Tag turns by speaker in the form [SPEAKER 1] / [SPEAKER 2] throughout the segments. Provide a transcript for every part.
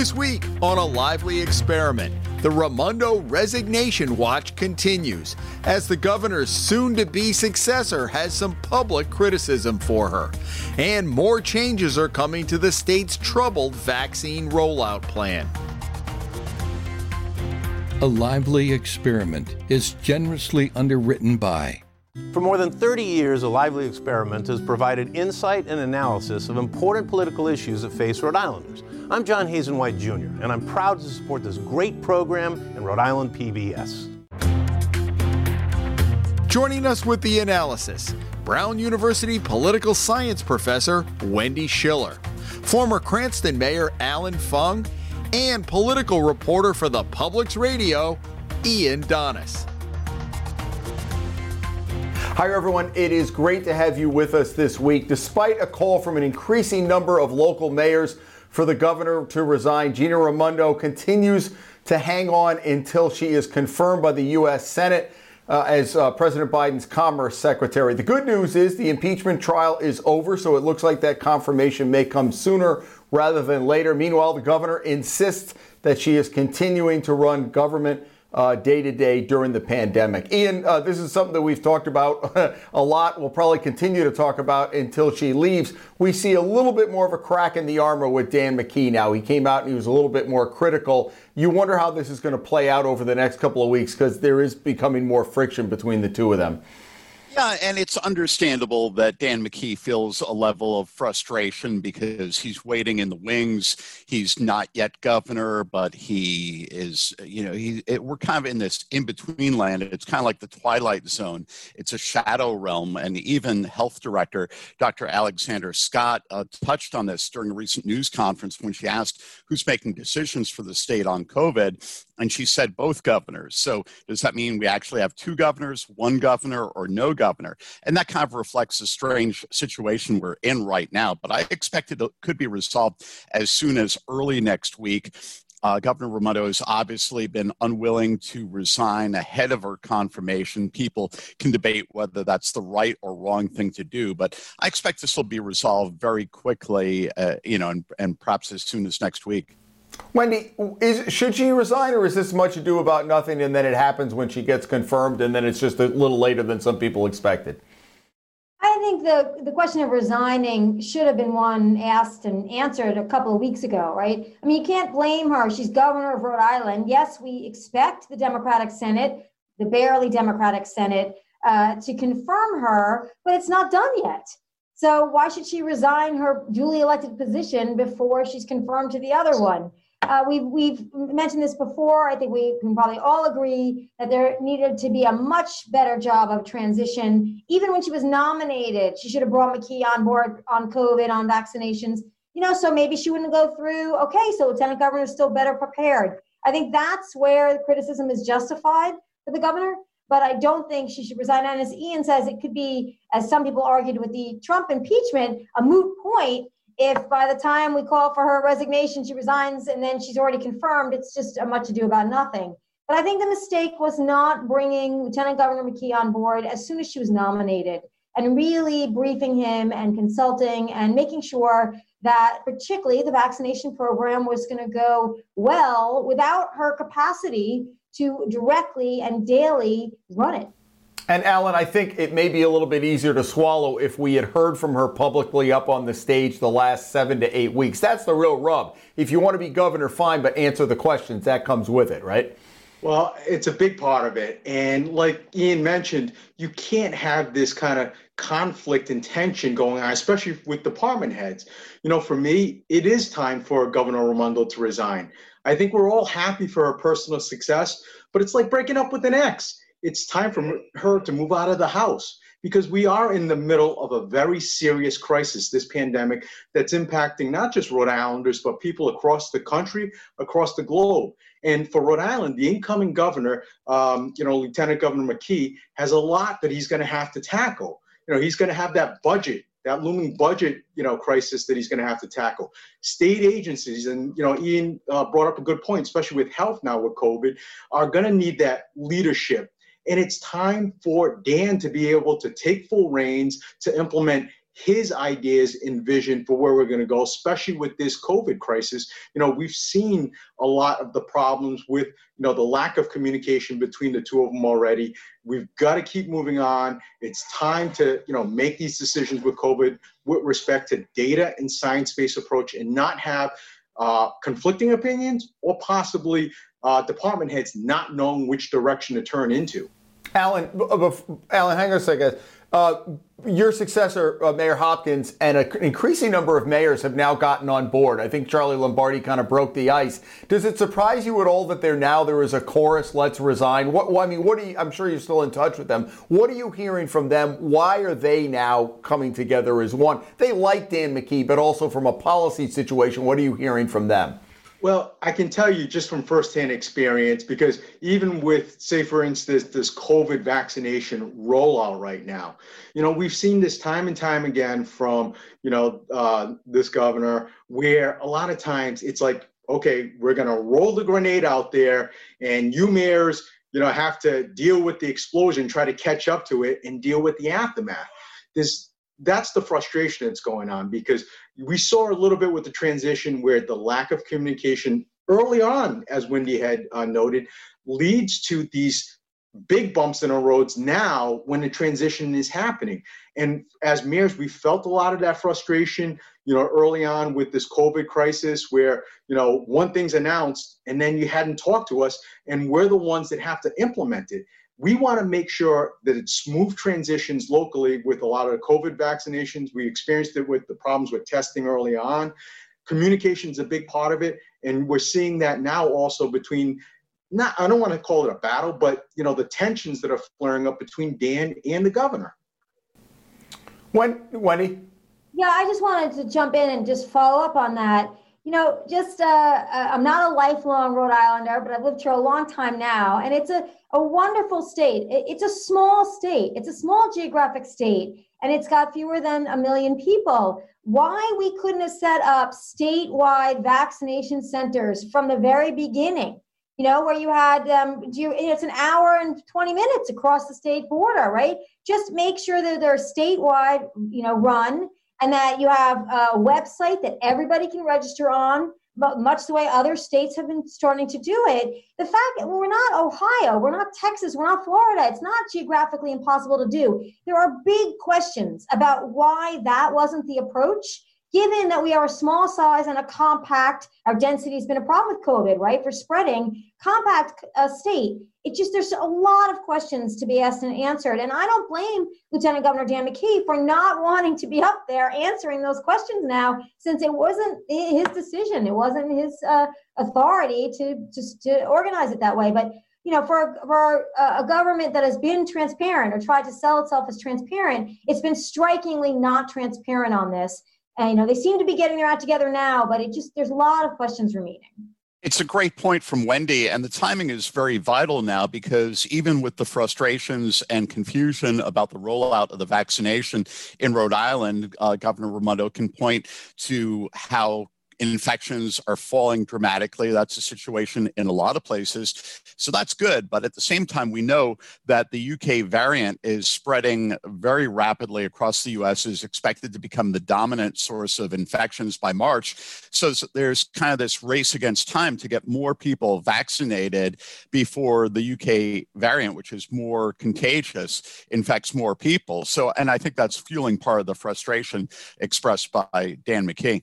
[SPEAKER 1] This week on a lively experiment, the Raimondo resignation watch continues as the governor's soon to be successor has some public criticism for her. And more changes are coming to the state's troubled vaccine rollout plan.
[SPEAKER 2] A Lively Experiment is generously underwritten by.
[SPEAKER 3] For more than 30 years, A Lively Experiment has provided insight and analysis of important political issues that face Rhode Islanders. I'm John Hazen White Jr., and I'm proud to support this great program in Rhode Island PBS.
[SPEAKER 1] Joining us with the analysis, Brown University political science professor Wendy Schiller, former Cranston Mayor Allan Fung, and political reporter for the Public's Radio, Ian Donnis.
[SPEAKER 4] Hi, everyone. It is great to have you with us this week. Despite a call from an increasing number of local mayors for the governor to resign. Gina Raimondo continues to hang on until she is confirmed by the U.S. Senate. Uh, as uh, President Biden's Commerce Secretary. The good news is the impeachment trial is over, so it looks like that confirmation may come sooner rather than later. Meanwhile, the governor insists that she is continuing to run government day to day during the pandemic. Ian, uh, this is something that we've talked about a lot. We'll probably continue to talk about until she leaves. We see a little bit more of a crack in the armor with Dan McKee now. He came out and he was a little bit more critical. You wonder how this is going to play out over the next couple of weeks because there is becoming more friction between the two of them.
[SPEAKER 5] Yeah, and it's understandable that Dan McKee feels a level of frustration because he's waiting in the wings. He's not yet governor, but he is, you know, he, it, we're kind of in this in between land. It's kind of like the twilight zone. It's a shadow realm. And even health director, Dr. Alexander Scott, uh, touched on this during a recent news conference when she asked who's making decisions for the state on COVID. And she said both governors. So does that mean we actually have two governors, one governor, or no governor? And that kind of reflects the strange situation we're in right now. But I expect it could be resolved as soon as early next week. Uh, Governor Raimondo has obviously been unwilling to resign ahead of her confirmation. People can debate whether that's the right or wrong thing to do, but I expect this will be resolved very quickly, uh, you know, and, and perhaps as soon as next week.
[SPEAKER 4] Wendy, is, should she resign, or is this much ado about nothing, and then it happens when she gets confirmed, and then it's just a little later than some people expected?
[SPEAKER 6] I think the the question of resigning should have been one asked and answered a couple of weeks ago, right? I mean, you can't blame her. She's governor of Rhode Island. Yes, we expect the Democratic Senate, the barely Democratic Senate, uh, to confirm her, but it's not done yet. So why should she resign her duly elected position before she's confirmed to the other one? Uh, we've we've mentioned this before. I think we can probably all agree that there needed to be a much better job of transition. Even when she was nominated, she should have brought McKee on board on COVID, on vaccinations. You know, so maybe she wouldn't go through. Okay, so Lieutenant Governor is still better prepared. I think that's where the criticism is justified for the governor but I don't think she should resign. And as Ian says, it could be, as some people argued with the Trump impeachment, a moot point if by the time we call for her resignation, she resigns and then she's already confirmed. It's just a much ado about nothing. But I think the mistake was not bringing Lieutenant Governor McKee on board as soon as she was nominated and really briefing him and consulting and making sure that particularly the vaccination program was going to go well without her capacity to directly and daily run it.
[SPEAKER 4] And Allan, I think it may be a little bit easier to swallow if we had heard from her publicly up on the stage the last seven to eight weeks. That's the real rub. If you want to be governor, fine, but answer the questions. That comes with it, right?
[SPEAKER 7] Well, it's a big part of it. And like Ian mentioned, you can't have this kind of conflict and tension going on, especially with department heads. You know, for me, it is time for Governor Raimondo to resign. I think we're all happy for her personal success, but it's like breaking up with an ex. It's time for her to move out of the house because we are in the middle of a very serious crisis, this pandemic that's impacting not just Rhode Islanders, but people across the country, across the globe. And for Rhode Island, the incoming governor, um, you know, Lieutenant Governor McKee, has a lot that he's going to have to tackle. You know, he's going to have that budget that looming budget, you know, crisis that he's going to have to tackle. State agencies, and you know, Ian uh, brought up a good point, especially with health now with COVID, are going to need that leadership. And it's time for Dan to be able to take full reins to implement his ideas and vision for where we're going to go, especially with this COVID crisis. You know, we've seen a lot of the problems with, you know, the lack of communication between the two of them already. We've got to keep moving on. It's time to, you know, make these decisions with COVID with respect to data and science-based approach and not have uh, conflicting opinions or possibly uh, department heads not knowing which direction to turn into.
[SPEAKER 4] Allan, Allan, hang on a second. Uh, your successor, uh, Mayor Hopkins, and an increasing number of mayors have now gotten on board. I think Charlie Lombardi kind of broke the ice. Does it surprise you at all that there now there is a chorus? Let's resign. What? I mean, what are you? I'm sure you're still in touch with them. What are you hearing from them? Why are they now coming together as one? They like Dan McKee, but also from a policy situation, what are you hearing from them?
[SPEAKER 7] Well, I can tell you just from firsthand experience, because even with, say, for instance, this COVID vaccination rollout right now, you know, we've seen this time and time again from, you know, uh, this governor, where a lot of times it's like, okay, we're going to roll the grenade out there, and you mayors, you know, have to deal with the explosion, try to catch up to it, and deal with the aftermath. This that's the frustration that's going on because we saw a little bit with the transition where the lack of communication early on, as Wendy had uh, noted, leads to these big bumps in our roads now when the transition is happening. And as mayors, we felt a lot of that frustration, you know, early on with this COVID crisis where, you know, one thing's announced and then you hadn't talked to us and we're the ones that have to implement it we want to make sure that it's smooth transitions locally with a lot of COVID vaccinations. We experienced it with the problems with testing early on. Communication is a big part of it, and we're seeing that now also between not I don't want to call it a battle, but you know the tensions that are flaring up between Dan and the governor.
[SPEAKER 4] When Wendy?
[SPEAKER 6] Yeah, I just wanted to jump in and just follow up on that you know, just uh, uh, I'm not a lifelong Rhode Islander, but I've lived here a long time now, and it's a, a wonderful state. It's a small state, it's a small geographic state, and it's got fewer than a million people. Why we couldn't have set up statewide vaccination centers from the very beginning? You know, where you had um, do you, it's an hour and 20 minutes across the state border, right? Just make sure that they're statewide, you know, run and that you have a website that everybody can register on, much the way other states have been starting to do it. The fact that we're not Ohio, we're not Texas, we're not Florida, it's not geographically impossible to do. There are big questions about why that wasn't the approach given that we are a small size and a compact, our density has been a problem with COVID, right? For spreading, compact uh, state, it just, there's a lot of questions to be asked and answered. And I don't blame Lieutenant Governor Dan McKee for not wanting to be up there answering those questions now, since it wasn't his decision. It wasn't his uh, authority to just to organize it that way. But you know, for, for a, a, government that has been transparent or tried to sell itself as transparent, it's been strikingly not transparent on this. And, you know, they seem to be getting their act together now, but it just, there's a lot of questions remaining.
[SPEAKER 5] It's a great point from Wendy, and the timing is very vital now because even with the frustrations and confusion about the rollout of the vaccination in Rhode Island, uh, Governor Raimondo can point to how infections are falling dramatically. That's a situation in a lot of places. So that's good. But at the same time, we know that the UK variant is spreading very rapidly across the US, is expected to become the dominant source of infections by March. So there's kind of this race against time to get more people vaccinated before the UK variant, which is more contagious, infects more people. So, and I think that's fueling part of the frustration expressed by Dan McKee.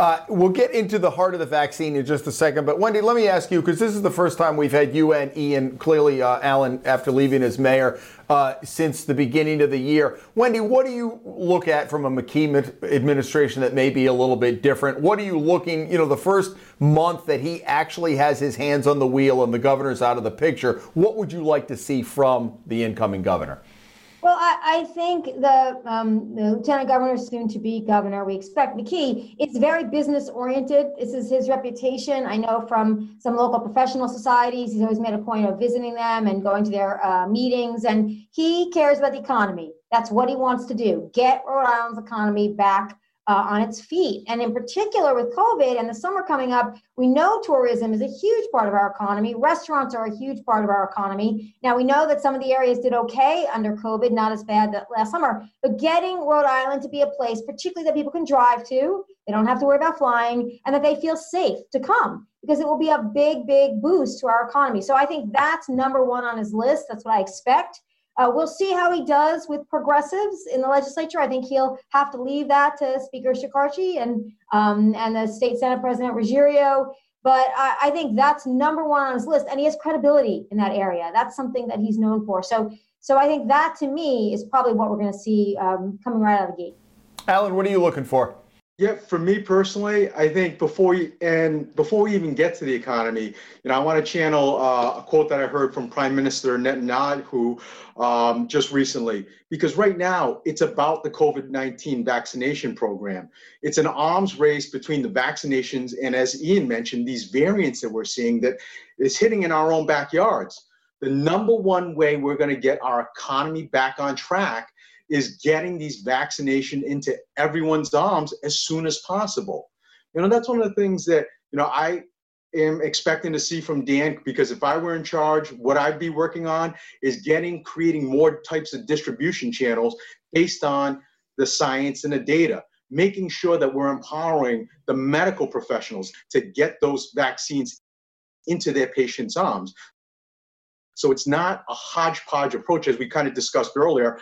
[SPEAKER 4] Uh, we'll get into the heart of the vaccine in just a second, but Wendy, let me ask you because this is the first time we've had you and Ian, clearly uh, Allan, after leaving as mayor uh, since the beginning of the year. Wendy, what do you look at from a McKee administration that may be a little bit different? What are you looking, you know, the first month that he actually has his hands on the wheel and the governor's out of the picture? What would you like to see from the incoming governor?
[SPEAKER 6] Well, I, I think the, um, the lieutenant governor, soon to be governor, we expect McKee, it's very business oriented. This is his reputation. I know from some local professional societies, he's always made a point of visiting them and going to their uh, meetings. And he cares about the economy. That's what he wants to do get Rhode Island's economy back uh, on its feet. And in particular, with COVID and the summer coming up, we know tourism is a huge part of our economy. Restaurants are a huge part of our economy. Now, we know that some of the areas did okay under COVID, not as bad that last summer, but getting Rhode Island to be a place, particularly that people can drive to, they don't have to worry about flying, and that they feel safe to come because it will be a big, big boost to our economy. So I think that's number one on his list. That's what I expect. Uh, we'll see how he does with progressives in the legislature. I think he'll have to leave that to Speaker Shekarchi and um, and the state Senate President Ruggerio. But I, I, think that's number one on his list, and he has credibility in that area. That's something that he's known for. So, so I think that to me is probably what we're going to see um, coming right out of the gate.
[SPEAKER 4] Allan, what are you looking for?
[SPEAKER 7] Yeah, for me personally, I think before and before we even get to the economy, you know, I want to channel uh, a quote that I heard from Prime Minister Netanyahu um, just recently, because right now it's about the COVID-19 vaccination program. It's an arms race between the vaccinations and, as Ian mentioned, these variants that we're seeing that is hitting in our own backyards. The number one way we're going to get our economy back on track is getting these vaccination into everyone's arms as soon as possible. You know, that's one of the things that, you know, I am expecting to see from Dan because if I were in charge, what I'd be working on is getting, creating more types of distribution channels based on the science and the data, making sure that we're empowering the medical professionals to get those vaccines into their patients' arms. So it's not a hodgepodge approach, as we kind of discussed earlier,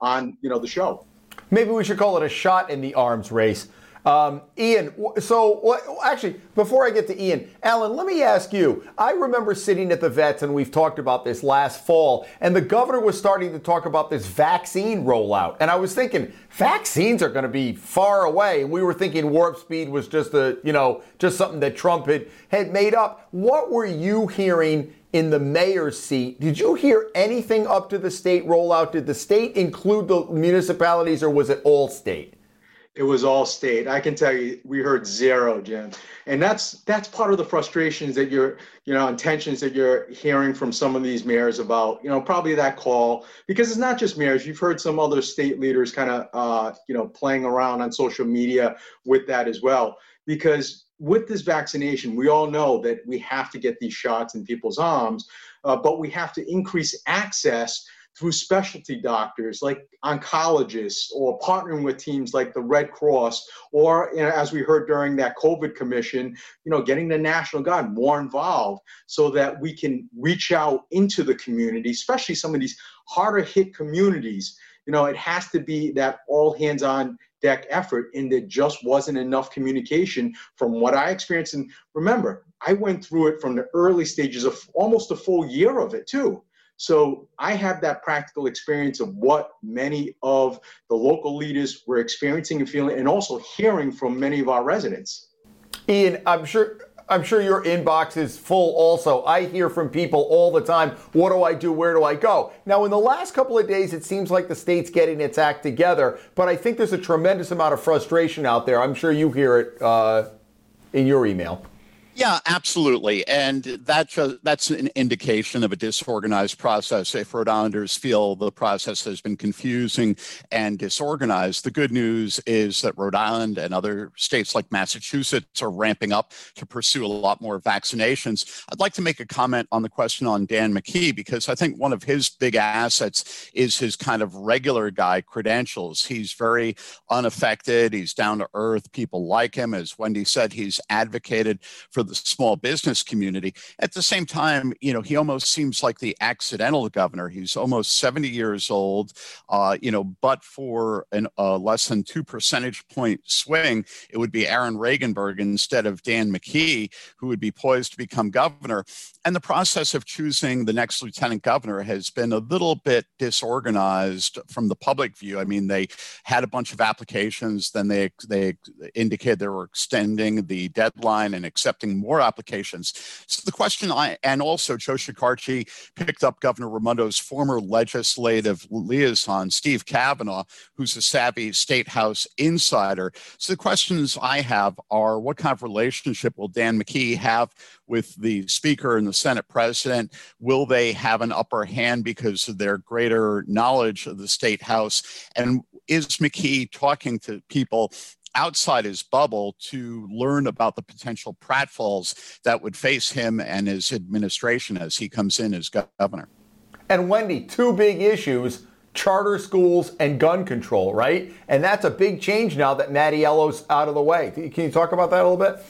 [SPEAKER 7] on you know the show.
[SPEAKER 4] Maybe we should call it a shot in the arms race. Um, Ian, so actually, before I get to Ian, Allan, let me ask you. I remember sitting at the vets, and we've talked about this last fall, and the governor was starting to talk about this vaccine rollout. And I was thinking, vaccines are going to be far away. And we were thinking warp speed was just a, you know, just something that Trump had, had made up. What were you hearing in the mayor's seat. Did you hear anything up to the state rollout? Did the state include the municipalities or was it all state?
[SPEAKER 7] It was all state. I can tell you, we heard zero, Jim, and that's that's part of the frustrations that you're, you know, intentions that you're hearing from some of these mayors about, you know, probably that call because it's not just mayors. You've heard some other state leaders kind of, uh, you know, playing around on social media with that as well. Because with this vaccination, we all know that we have to get these shots in people's arms, uh, but we have to increase access through specialty doctors like oncologists or partnering with teams like the Red Cross or you know, as we heard during that COVID commission, you know, getting the National Guard more involved so that we can reach out into the community, especially some of these harder hit communities. You know, it has to be that all hands on deck effort and there just wasn't enough communication from what I experienced. And remember, I went through it from the early stages of almost a full year of it too. So I have that practical experience of what many of the local leaders were experiencing and feeling, and also hearing from many of our residents.
[SPEAKER 4] Ian, I'm sure I'm sure your inbox is full also. I hear from people all the time, what do I do? Where do I go? Now, in the last couple of days, it seems like the state's getting its act together, but I think there's a tremendous amount of frustration out there. I'm sure you hear it uh, in your email.
[SPEAKER 5] Yeah, absolutely. And that's, a, that's an indication of a disorganized process. If Rhode Islanders feel the process has been confusing and disorganized, the good news is that Rhode Island and other states like Massachusetts are ramping up to pursue a lot more vaccinations. I'd like to make a comment on the question on Dan McKee because I think one of his big assets is his kind of regular guy credentials. He's very unaffected, he's down to earth. People like him. As Wendy said, he's advocated for the small business community. At the same time, you know, he almost seems like the accidental governor. He's almost 70 years old, uh, you know, but for a uh, less than two percentage point swing, it would be Aaron Regunberg instead of Dan McKee, who would be poised to become governor. And the process of choosing the next lieutenant governor has been a little bit disorganized from the public view. I mean, they had a bunch of applications, then they they indicated they were extending the deadline and accepting more applications. So the question I, and also Joe Shekarchi picked up Governor Raimondo's former legislative liaison, Steve Kavanaugh, who's a savvy state house insider. So the questions I have are what kind of relationship will Dan McKee have with the Speaker and the Senate President? Will they have an upper hand because of their greater knowledge of the State House? And is McKee talking to people outside his bubble to learn about the potential pratfalls that would face him and his administration as he comes in as governor.
[SPEAKER 4] And Wendy, two big issues charter schools and gun control, right? And that's a big change now that Mattiello's out of the way. Can you talk about that a little bit?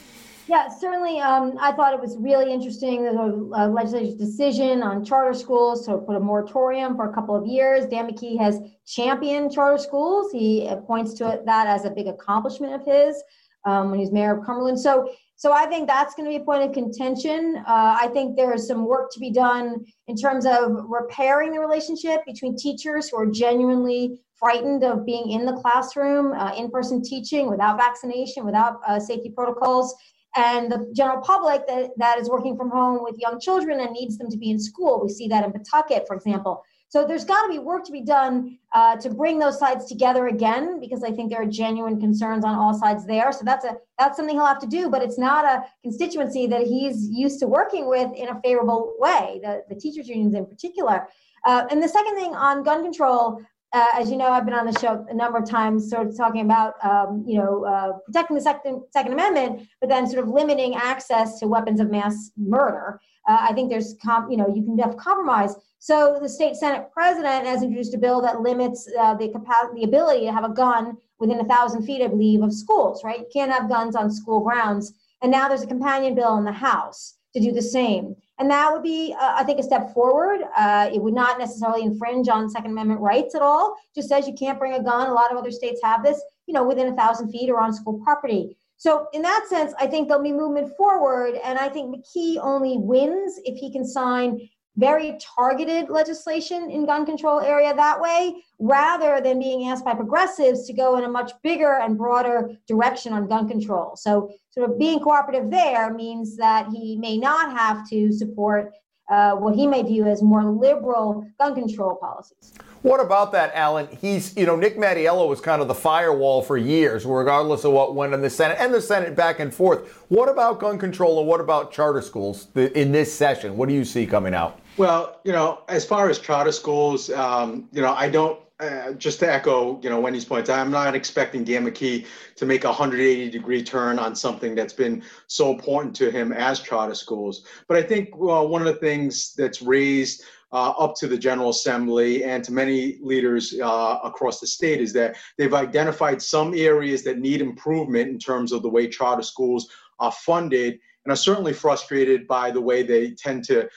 [SPEAKER 6] Yeah, certainly. Um, I thought it was really interesting the uh, legislature's decision on charter schools to put a moratorium for a couple of years. Dan McKee has championed charter schools. He points to it, that as a big accomplishment of his um, when he's mayor of Cumberland. So, so I think that's going to be a point of contention. Uh, I think there is some work to be done in terms of repairing the relationship between teachers who are genuinely frightened of being in the classroom, uh, in-person teaching without vaccination, without uh, safety protocols and the general public that, that is working from home with young children and needs them to be in school. We see that in Pawtucket, for example. So there's got to be work to be done uh, to bring those sides together again, because I think there are genuine concerns on all sides there. So that's a that's something he'll have to do, but it's not a constituency that he's used to working with in a favorable way. The the teachers unions in particular. Uh, and the second thing on gun control, uh, as you know, I've been on the show a number of times, sort of talking about, um, you know, uh, protecting the Second, Second Amendment, but then sort of limiting access to weapons of mass murder. Uh, I think there's, com- you know, you can have compromise. So the state Senate president has introduced a bill that limits uh, the capacity, the ability to have a gun within a thousand feet, I believe, of schools. Right? You can't have guns on school grounds. And now there's a companion bill in the House to do the same. And that would be, uh, I think, a step forward. Uh, it would not necessarily infringe on Second Amendment rights at all. Just says you can't bring a gun. A lot of other states have this, you know, within a thousand feet or on school property. So in that sense, I think there'll be movement forward. And I think McKee only wins if he can sign very targeted legislation in gun control area that way rather than being asked by progressives to go in a much bigger and broader direction on gun control so sort of being cooperative there means that he may not have to support uh, what he may view as more liberal gun control policies.
[SPEAKER 4] What about that, Allan? He's, you know, Nick Mattiello was kind of the firewall for years, regardless of what went in the Senate and the Senate back and forth. What about gun control and what about charter schools in this session? What do you see coming out?
[SPEAKER 7] Well, you know, as far as charter schools, um, you know, I don't. Uh, just to echo, you know, Wendy's points, I'm not expecting Dan McKee to make a 180 degree turn on something that's been so important to him as charter schools. But I think well, one of the things that's raised uh, up to the General Assembly and to many leaders uh, across the state is that they've identified some areas that need improvement in terms of the way charter schools are funded and are certainly frustrated by the way they tend to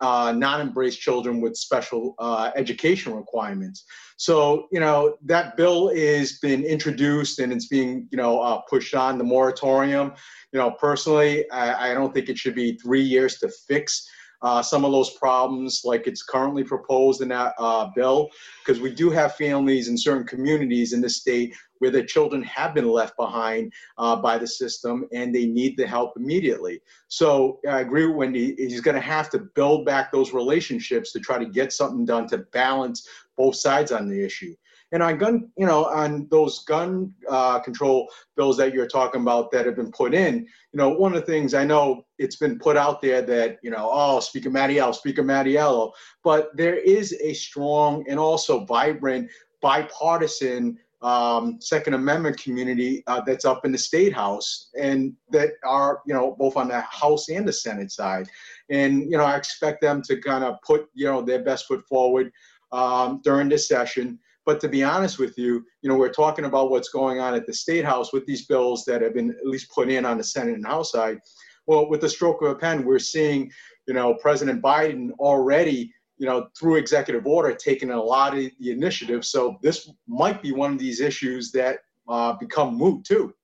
[SPEAKER 7] uh, not embrace children with special uh, education requirements. So, you know, that bill is been introduced and it's being, you know, uh, pushed on the moratorium. You know, personally, I, I, don't think it should be three years to fix uh, some of those problems like it's currently proposed in that uh, bill, because we do have families in certain communities in the state where their children have been left behind uh, by the system and they need the help immediately. So I agree with Wendy, he's going to have to build back those relationships to try to get something done to balance both sides on the issue. And on gun, you know, on those gun uh, control bills that you're talking about that have been put in, you know, one of the things I know it's been put out there that, you know, oh, Speaker Mattiello, Speaker Mattiello, but there is a strong and also vibrant bipartisan um, Second Amendment community uh, that's up in the state house and that are, you know, both on the House and the Senate side. And, you know, I expect them to kind of put, you know, their best foot forward um, during this session. But to be honest with you, you know, we're talking about what's going on at the state house with these bills that have been at least put in on the Senate and House side. Well, with the stroke of a pen, we're seeing, you know, President Biden already, you know, through executive order, taking a lot of the initiative. So this might be one of these issues that uh, become moot too.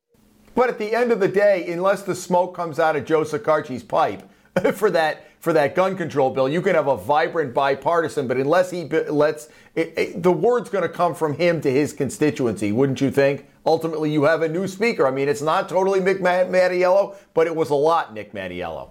[SPEAKER 4] But at the end of the day, unless the smoke comes out of Joe Shekarchi's pipe for that for that gun control bill. You can have a vibrant bipartisan, but unless he lets it, it, the word's going to come from him to his constituency, wouldn't you think? Ultimately, you have a new speaker. I mean, it's not totally Nick Mattiello, but it was a lot Nick Mattiello.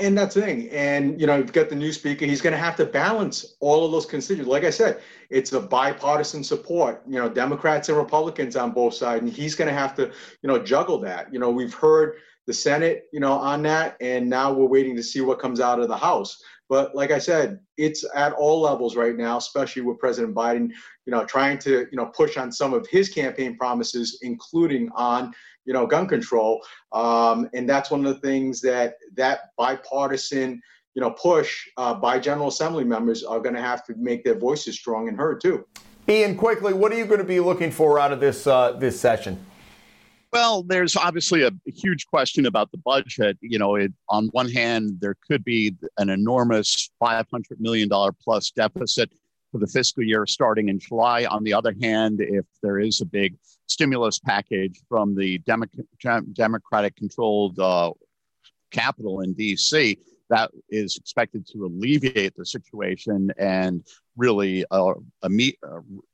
[SPEAKER 7] And that's the thing. And, you know, you've got the new speaker. He's going to have to balance all of those constituents. Like I said, it's a bipartisan support, you know, Democrats and Republicans on both sides. And he's going to have to, you know, juggle that. You know, we've heard the Senate, you know, on that, and now we're waiting to see what comes out of the House. But like I said, it's at all levels right now, especially with President Biden, you know, trying to, you know, push on some of his campaign promises, including on, you know, gun control. Um, and that's one of the things that that bipartisan, you know, push uh, by General Assembly members are going to have to make their voices strong and heard too.
[SPEAKER 4] Ian, quickly, what are you going to be looking for out of this uh, this session?
[SPEAKER 5] Well, there's obviously a huge question about the budget. You know, it, on one hand, there could be an enormous $500 million plus deficit for the fiscal year starting in July. On the other hand, if there is a big stimulus package from the Democratic controlled uh, capital in DC, that is expected to alleviate the situation and really uh, uh,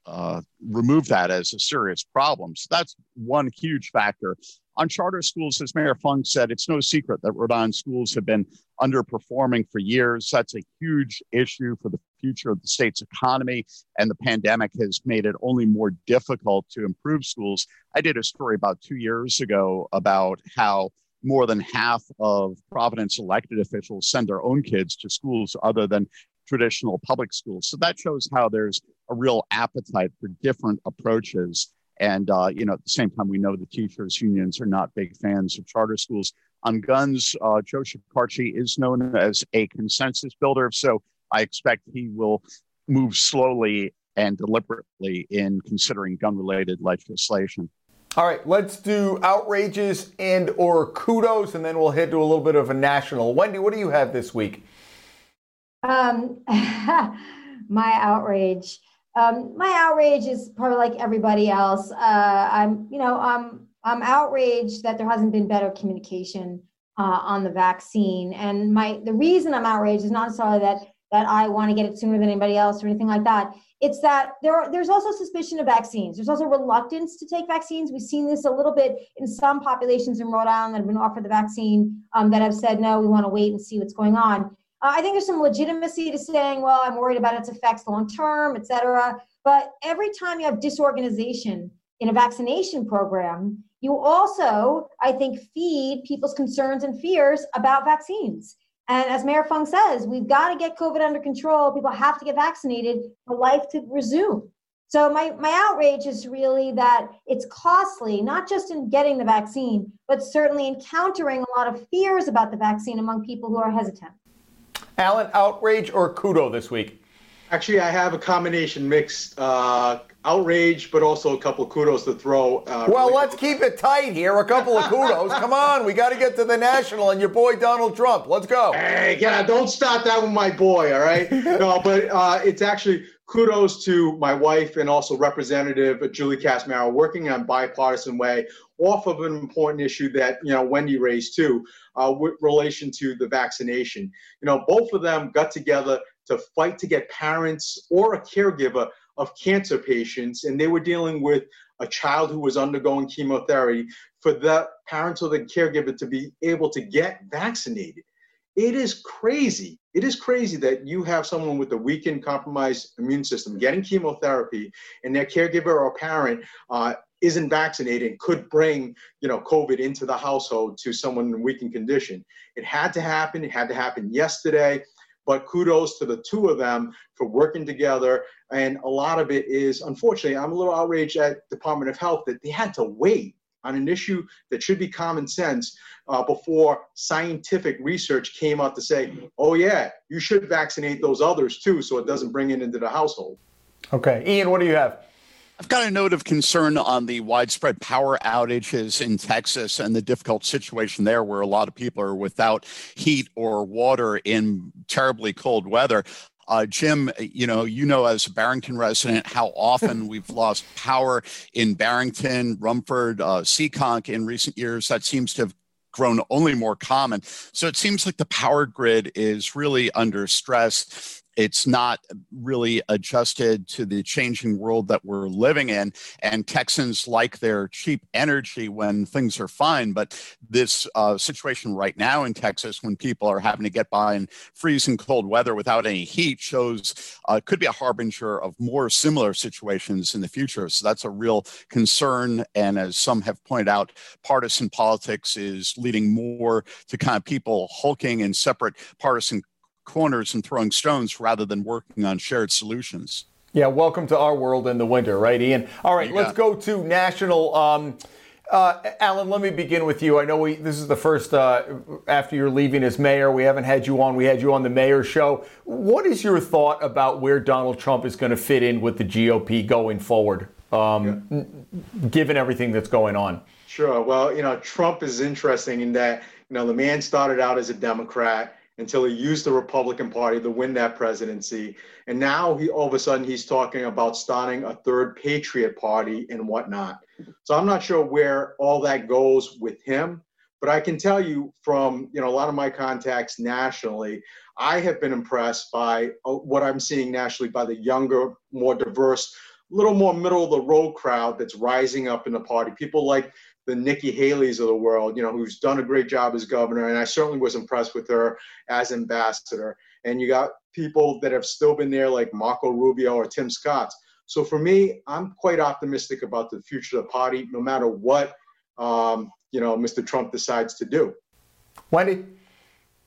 [SPEAKER 5] uh, remove that as a serious problem. So that's one huge factor. On charter schools, as Mayor Fung said, it's no secret that Rhode Island schools have been underperforming for years. That's a huge issue for the future of the state's economy, and the pandemic has made it only more difficult to improve schools. I did a story about two years ago about how more than half of Providence elected officials send their own kids to schools other than traditional public schools. So that shows how there's a real appetite for different approaches. And, uh, you know, at the same time, we know the teachers' unions are not big fans of charter schools. On guns, uh, Joe Shekarchi is known as a consensus builder. So I expect he will move slowly and deliberately in considering gun related legislation.
[SPEAKER 4] All right, let's do outrages and or kudos, and then we'll head to a little bit of a national. Wendy, what do you have this week?
[SPEAKER 6] Um, my outrage. Um, my outrage is probably like everybody else. Uh, I'm, you know, I'm I'm outraged that there hasn't been better communication uh, on the vaccine, and my the reason I'm outraged is not necessarily that that I want to get it sooner than anybody else or anything like that. It's that there are, there's also suspicion of vaccines. There's also reluctance to take vaccines. We've seen this a little bit in some populations in Rhode Island that have been offered the vaccine um, that have said, no, we want to wait and see what's going on. Uh, I think there's some legitimacy to saying, well, I'm worried about its effects long term, et cetera. But every time you have disorganization in a vaccination program, you also, I think, feed people's concerns and fears about vaccines. And as Mayor Fung says, we've got to get COVID under control. People have to get vaccinated for life to resume. So my, my outrage is really that it's costly, not just in getting the vaccine, but certainly encountering a lot of fears about the vaccine among people who are hesitant.
[SPEAKER 4] Allan, outrage or kudo this week?
[SPEAKER 7] Actually, I have a combination mixed uh, outrage, but also a couple of kudos to throw.
[SPEAKER 4] Uh, well, really let's keep it tight here. A couple of kudos. Come on, we got to get to the national and your boy Donald Trump. Let's go.
[SPEAKER 7] Hey, yeah, don't start that with my boy. All right. no, but uh, it's actually kudos to my wife and also Representative Julie Casimiro working on bipartisan way off of an important issue that you know Wendy raised too, uh, with relation to the vaccination. You know, both of them got together to fight to get parents or a caregiver of cancer patients, and they were dealing with a child who was undergoing chemotherapy for the parents or the caregiver to be able to get vaccinated. It is crazy. It is crazy that you have someone with a weakened, compromised immune system getting chemotherapy, and their caregiver or parent uh, isn't vaccinated and could bring, you know, COVID into the household to someone in weakened condition. It had to happen. It had to happen yesterday. But kudos to the two of them for working together. And a lot of it is, unfortunately, I'm a little outraged at Department of Health that they had to wait on an issue that should be common sense uh, before scientific research came out to say, oh, yeah, you should vaccinate those others too, so it doesn't bring it into the household.
[SPEAKER 4] Okay. Ian, what do you have?
[SPEAKER 5] I've got a note of concern on the widespread power outages in Texas and the difficult situation there where a lot of people are without heat or water in terribly cold weather. Uh, Jim, you know, you know, as a Barrington resident, how often we've lost power in Barrington, Rumford, uh, Seekonk in recent years. That seems to have grown only more common. So it seems like the power grid is really under stress it's not really adjusted to the changing world that we're living in. And Texans like their cheap energy when things are fine. But this uh, situation right now in Texas, when people are having to get by in freezing cold weather without any heat, shows uh, could be a harbinger of more similar situations in the future. So that's a real concern. And as some have pointed out, partisan politics is leading more to kind of people hulking in separate partisan corners and throwing stones rather than working on shared solutions.
[SPEAKER 4] Yeah, welcome to our world in the winter, right, Ian? All right, let's go to national. Um, uh, Allan, let me begin with you. I know we, this is the first uh, after you're leaving as mayor. We haven't had you on. We had you on the mayor show. What is your thought about where Donald Trump is going to fit in with the GOP going forward, um, yeah. given everything that's going on?
[SPEAKER 7] Sure. Well, you know, Trump is interesting in that you know the man started out as a Democrat until he used the Republican Party to win that presidency. And now he all of a sudden he's talking about starting a third Patriot Party and whatnot. So I'm not sure where all that goes with him, but I can tell you from you know a lot of my contacts nationally, I have been impressed by uh, what I'm seeing nationally by the younger, more diverse, little more middle of the road crowd that's rising up in the party. People like the Nikki Haley's of the world, you know, who's done a great job as governor, and I certainly was impressed with her as ambassador. And you got people that have still been there, like Marco Rubio or Tim Scott. So for me, I'm quite optimistic about the future of the party, no matter what, um, you know, Mr. Trump decides to do.
[SPEAKER 4] Wendy.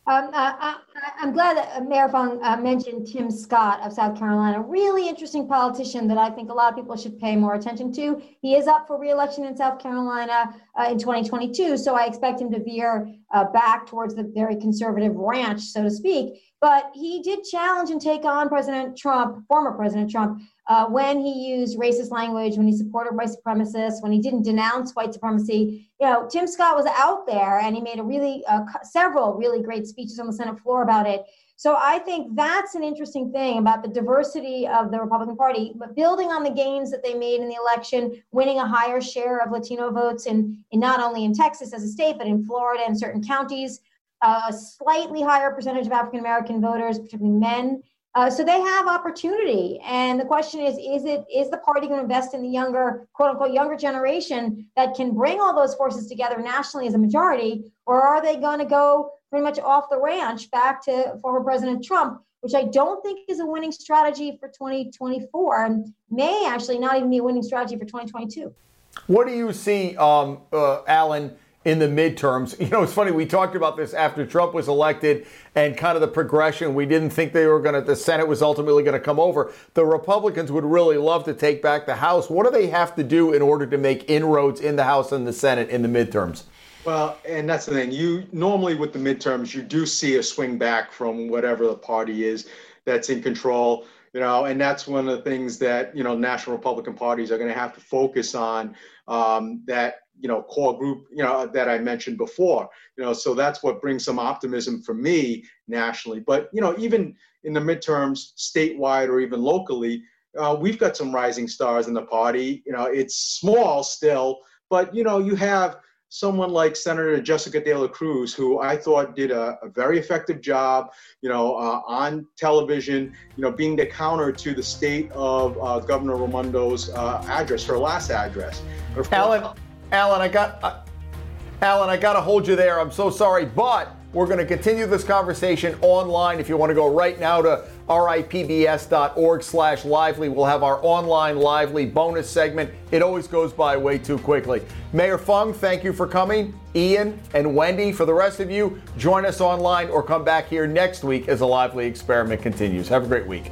[SPEAKER 6] Um, uh, I, am glad that Mayor Fung uh, mentioned Tim Scott of South Carolina. Really interesting politician that I think a lot of people should pay more attention to. He is up for reelection in South Carolina uh, in 2022, so I expect him to veer uh, back towards the very conservative ranch, so to speak. But he did challenge and take on President Trump, former President Trump, uh, when he used racist language, when he supported white supremacists, when he didn't denounce white supremacy. You know, Tim Scott was out there and he made a really uh, several really great speeches on the Senate floor about it. So I think that's an interesting thing about the diversity of the Republican Party, but building on the gains that they made in the election, winning a higher share of Latino votes in, in not only in Texas as a state, but in Florida and certain counties a slightly higher percentage of African American voters, particularly men. Uh, so they have opportunity, and the question is: Is it is the party going to invest in the younger, quote unquote, younger generation that can bring all those forces together nationally as a majority, or are they going to go pretty much off the ranch back to former President Trump, which I don't think is a winning strategy for 2024, and may actually not even be a winning strategy for 2022.
[SPEAKER 4] What do you see, um, uh, Allan? In the midterms. You know, it's funny, we talked about this after Trump was elected and kind of the progression. We didn't think they were going to, the Senate was ultimately going to come over. The Republicans would really love to take back the House. What do they have to do in order to make inroads in the House and the Senate in the midterms?
[SPEAKER 7] Well, and that's the thing. You normally with the midterms, you do see a swing back from whatever the party is that's in control you know, and that's one of the things that you know national Republican parties are going to have to focus on. Um, that you know core group you know that I mentioned before. You know, so that's what brings some optimism for me nationally. But you know, even in the midterms, statewide or even locally, uh, we've got some rising stars in the party. You know, it's small still, but you know, you have someone like Senator Jessica De La Cruz, who I thought did a, a very effective job, you know, uh, on television, you know, being the counter to the state of uh, Governor Raimondo's uh, address, her last address.
[SPEAKER 4] Allan, Allan, I got, uh, Allan, I got to hold you there. I'm so sorry, but we're going to continue this conversation online. If you want to go right now to ripbs.org slash lively, we'll have our online lively bonus segment. It always goes by way too quickly. Mayor Fung, thank you for coming. Ian and Wendy, for the rest of you, join us online or come back here next week as a lively experiment continues. Have a great week.